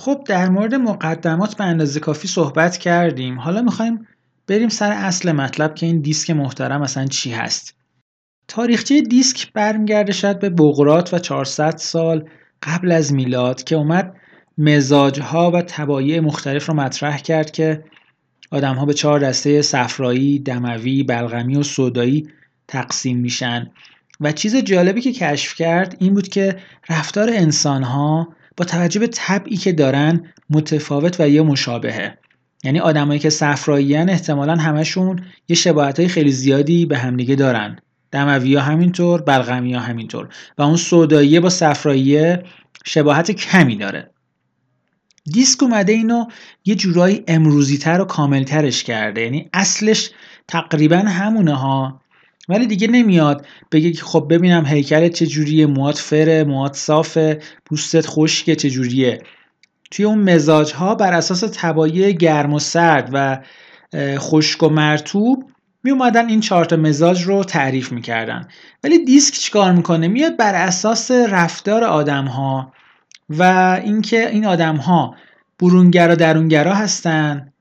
خب در مورد مقدمات به اندازه کافی صحبت کردیم. حالا می‌خوایم بریم سر اصل مطلب که این دیسک محترم اصلا چی هست. تاریخچه دیسک برمیگرده شد به بغرات و 400 سال قبل از میلاد که اومد مزاجها و تبایع مختلف رو مطرح کرد که آدم ها به چهار دسته صفرایی، دموی، بلغمی و سودایی تقسیم میشن. و چیز جالبی که کشف کرد این بود که رفتار انسان ها با توجه به طبعی که دارن متفاوت و یه مشابهه. یعنی آدمایی که صفراییان احتمالا همشون یه شباهت های خیلی زیادی به همدیگه دارن. دموی ها همینطور بلغمی ها همینطور. و اون سوداییه با صفراییه شباهت کمی داره. دیسک اومده اینو یه جورایی امروزی تر و کاملترش کرده. یعنی اصلش تقریبا همونه ها. ولی دیگه نمیاد. بگه که خب ببینم هیکلت چجوریه موات فره موات صافه پوستت خشکه چجوریه. توی اون مزاج ها بر اساس تبایع گرم و سرد و خشک و مرتوب می اومدن این چهار مزاج رو تعریف می‌کردن. ولی دیسک چیکار می‌کنه؟ میاد بر اساس رفتار آدم ها و اینکه این آدم ها برونگرا درونگرا هستن.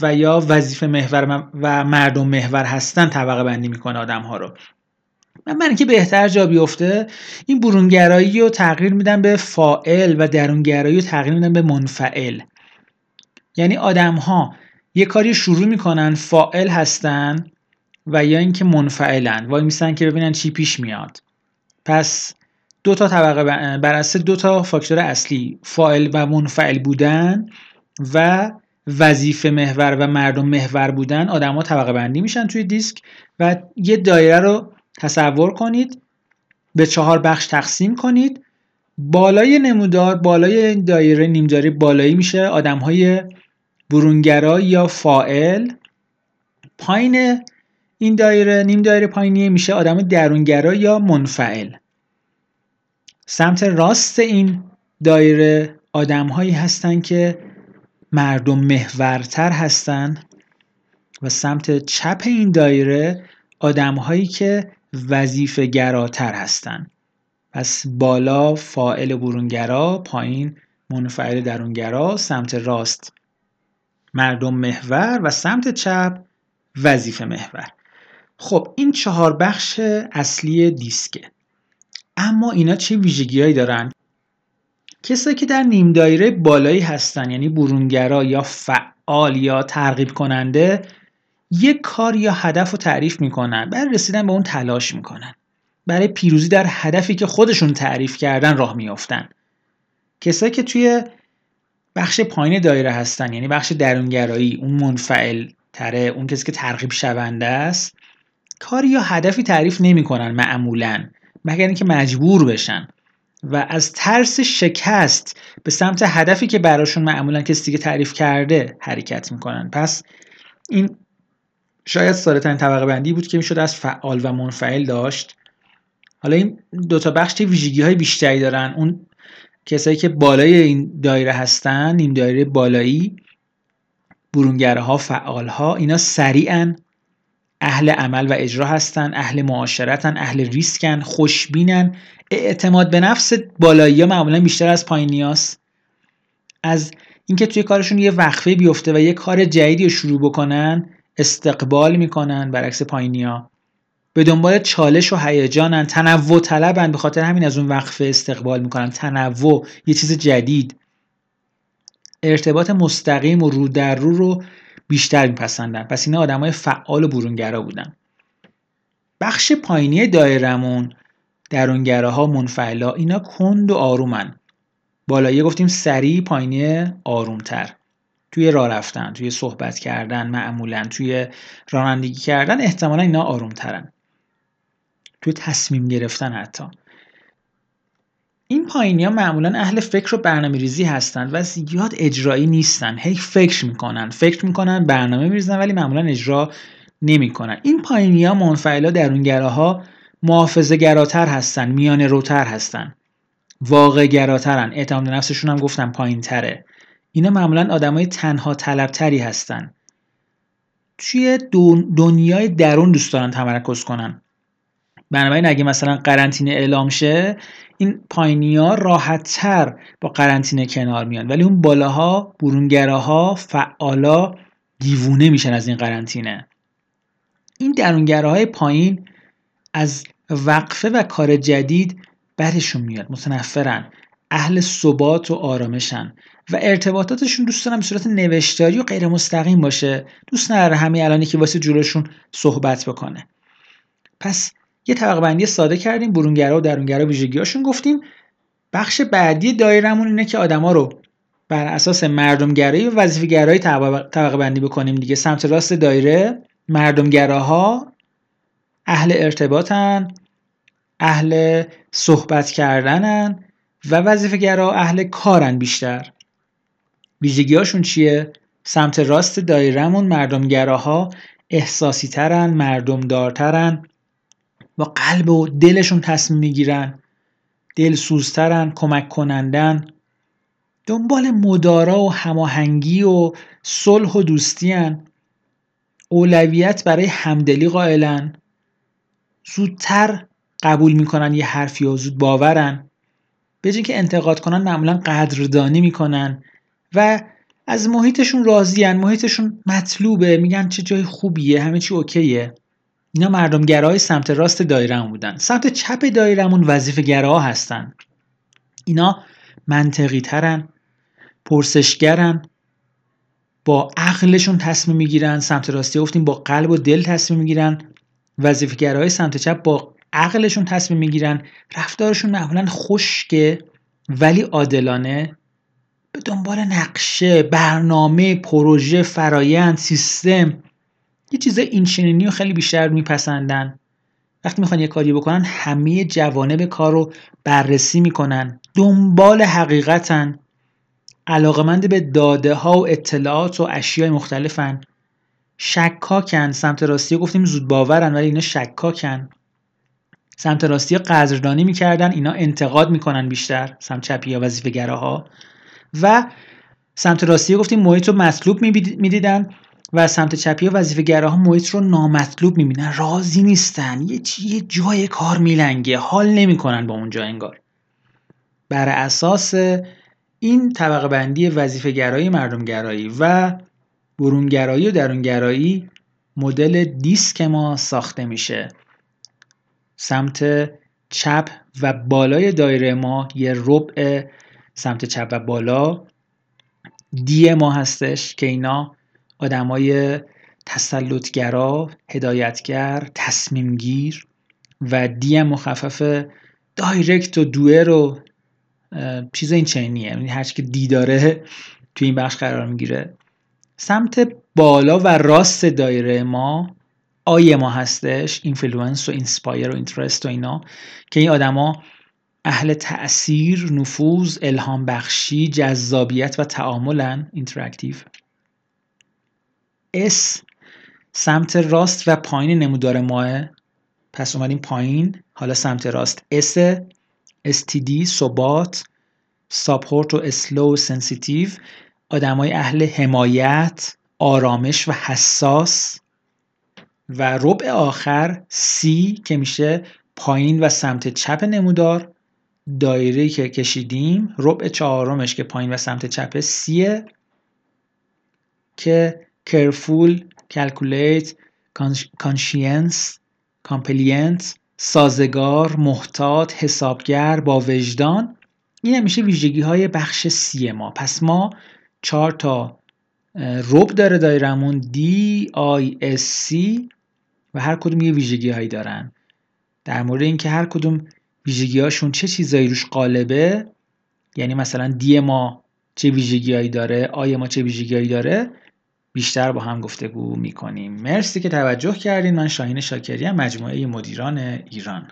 و یا وظیفه محور و مردم محور هستن طبقه بندی می‌کنه آدم ها رو. من من اینکه بهتر جا بیفته این برونگرایی رو تغییر میدن به فائل و درونگرایی رو تغییر میدن به منفعل. یعنی آدم ها یه کاری شروع می‌کنن فائل هستن و یا اینکه منفعلن. وای میسن که ببینن چی پیش میاد. پس دو تا طبقه بر اساس دو تا فاکتور اصلی فاعل و منفعل بودن و وظیفه محور و مردم محور بودن آدما طبقه بندی میشن توی دیسک و یه دایره رو تصور کنید به چهار بخش تقسیم کنید. بالای نمودار بالای دایره نیمداری بالایی میشه آدم های برونگرا یا فائل. پایین این دایره نیم دایره پایینی میشه آدم درونگرا یا منفعل. سمت راست این دایره آدم هایی هستن که مردم محورتر هستن و سمت چپ این دایره آدم هایی که وظیفه گراتر هستن. پس بالا فائل برونگرا پایین منفعل درونگرا سمت راست مردم محور و سمت چپ وظیفه محور. خب این چهار بخش اصلی دیسکه. اما اینا چه ویژگیهایی دارن؟ کسایی که در نیم دایره بالایی هستن یعنی برونگرا یا فعال یا ترغیب کننده یک کار یا هدف رو تعریف می‌کنن. برای رسیدن به اون تلاش می‌کنن. برای پیروزی در هدفی که خودشون تعریف کردن راه میافتن. کسایی که توی بخش پایین دایره هستن یعنی بخش درونگرایی اون منفعل تره اون کسی که ترغیب شونده است کاری یا هدفی تعریف نمی‌کنن معمولا. مگر اینکه مجبور بشن. و از ترس شکست به سمت هدفی که براشون معمولا کسی دیگه تعریف کرده حرکت می‌کنن. پس این شاید ساده طبقه بندی بود که می‌شد از فعال و منفعل داشت. حالا این دوتا بخش ویژگی های بیشتری دارن؟ اون کسایی که بالای این دایره هستن این دایره بالایی برونگره ها فعال ها اینا سریعا اهل عمل و اجرا هستن اهل معاشرتن اهل ریسکن خوشبینن. اعتماد به نفس بالایی ها معمولا بیشتر از پایینیاست از اینکه توی کارشون یه وقفه بیفته و یه کار جدیدی رو شروع بکنن استقبال می‌کنن برعکس پایینیا به دنبال چالش و هیجانن تنوع طلبن به خاطر همین از اون وقفه استقبال می‌کنن. تنوع یه چیز جدید. ارتباط مستقیم و رو در رو رو بیشتر میپسندن. پس اینا آدمای فعال و برونگرا بودن. بخش پایینی دایرمون درونگراها منفعلا اینا کند و آرومن. بالایی گفتیم سریع پایینی آرومتر. توی راه رفتن توی صحبت کردن معمولا توی رانندگی کردن احتمالا اینا آرومترن. توی تصمیم گرفتن حتی. این پایینی ها معمولا اهل فکر و برنامه ریزی هستند و زیاد اجرایی نیستن. هی فکر می‌کنن. فکر می‌کنن برنامه میریزن ولی معمولا اجرا نمی‌کنن. این پایینی ها منفعلا درونگراها محافظه گراتر هستن میان روتر هستن. واقع گراترن. اعتماد نفسشون هم گفتم پایین تره اینا معمولا آدمای تنها طلبتری هستن. توی دنیای درون دوست دارن تمرکز کنن. بنابراین اگه مثلا قرنطینه اعلام شه این پایینی ها راحت تر با قرنطینه کنار میان. ولی اون بالاها برونگراها فعالا دیوونه میشن از این قرنطینه. این درونگراهای پایین از وقفه و کار جدید برشون میاد متنفرن اهل ثبات و آرامشن و ارتباطاتشون دوست دارن به صورت نوشتاری و غیر مستقیم باشه. دوست نداره همین الانی که واسه جلوشون صحبت بکنه. پس یه طبقه بندی ساده کردیم برونگرا و درونگرا ویژگیاشون گفتیم. بخش بعدی دایرمون اینه که آدما رو بر اساس مردمگرایی و وظیفه‌گرایی طبقه بندی بکنیم دیگه. سمت راست دایره مردمگراها اهل ارتباطن. اهل صحبت کردنن و وظیفه‌گرا اهل کارن بیشتر. ویژگیهاشون چیه؟ سمت راست دایرمون مردمگراها احساسی ترن مردم دارترن با قلب و دلشون تصمیم می‌گیرن دل سوزترن کمک کنندن دنبال مدارا و هماهنگی و صلح و دوستیان اولویت برای همدلی قائلن. زودتر قبول می‌کنن یه حرفی و زود باورن. به که انتقاد کنن معمولا قدردانی می‌کنن و از محیطشون راضیان محیطشون مطلوبه. میگن چه جای خوبیه. همه چی اوکیه. اینا مردمگرای سمت راست دایرمون بودن. سمت چپ دایرمون وظیفه گراها هستن. اینا منطقی ترن پرسشگرن با عقلشون تصمیم می‌گیرن. سمت راستی گفتیم با قلب و دل تصمیم می‌گیرن. وظیفه سمت چپ با عقلشون تصمیم می‌گیرن رفتارشون معمولا خشکه ولی عادلانه. به دنبال نقشه برنامه پروژه فرایند سیستم. یه چیز این رو خیلی بیشتر میپسندن. وقتی می‌خوان یه کاری بکنن همه جوانب کار رو بررسی می‌کنن. دنبال حقیقتن. علاقمند به داده ها و اطلاعات و اشیای مختلفن. شکاکن سمت راستی گفتیم زود باورن ولی اینا شکاکن. سمت راستی قدردانی می‌کردن اینا انتقاد می‌کنن بیشتر سمت چپی یا وظیفه ها و سمت راستی گفتیم محیط رو مطلوب می‌دیدن و سمت چپی و وظیفه ها محیط رو نامطلوب می‌بینن. راضی نیستن. یه, یه جای کار میلنگه. حال نمی‌کنن با اونجا انگار. بر اساس این طبقه بندی وظیفه گرایی مردم گرایی و برونگرایی و درونگرایی مدل دیسک ما ساخته میشه. سمت چپ و بالای دایره ما یه ربع سمت چپ و بالا دی ما هستش که اینا آدمای تسلطگرا هدایتگر تصمیمگیر و دی مخفف دایرکت و دوئر و چیز این چینیه یعنی هر که دی داره توی این بخش قرار می‌گیره. سمت بالا و راست دایره ما I ما هستش influence و inspire و interest و اینا که این آدما اهل تأثیر، نفوذ، الهام بخشی، جذابیت و تعاملن interactive S سمت راست و پایین نمودار ماه. پس اومدیم پایین. حالا سمت راست. S steady ثبات supportive slow sensitive آدمای اهل حمایت آرامش و حساس. و ربع آخر C که میشه پایین و سمت چپ نمودار. دایره که کشیدیم ربع چهارمش که پایین و سمت چپ C ه که careful, calculate, conscience, compliant سازگار، محتاط، حسابگر، با وجدان. این همیشه ویژگی های بخش سی ما. پس ما چهار تا رب داره دایرمون D, I, S, C و هر کدوم یه ویژگی هایی دارن. در مورد اینکه هر کدوم ویژگی هاشون چه چیزایی روش قالبه یعنی مثلا دی ما چه ویژگی هایی داره آی ما چه ویژگی هایی داره بیشتر با هم گفتگو می‌کنیم. مرسی که توجه کردین. من شاهین شاکری مجموعه مدیران ایران.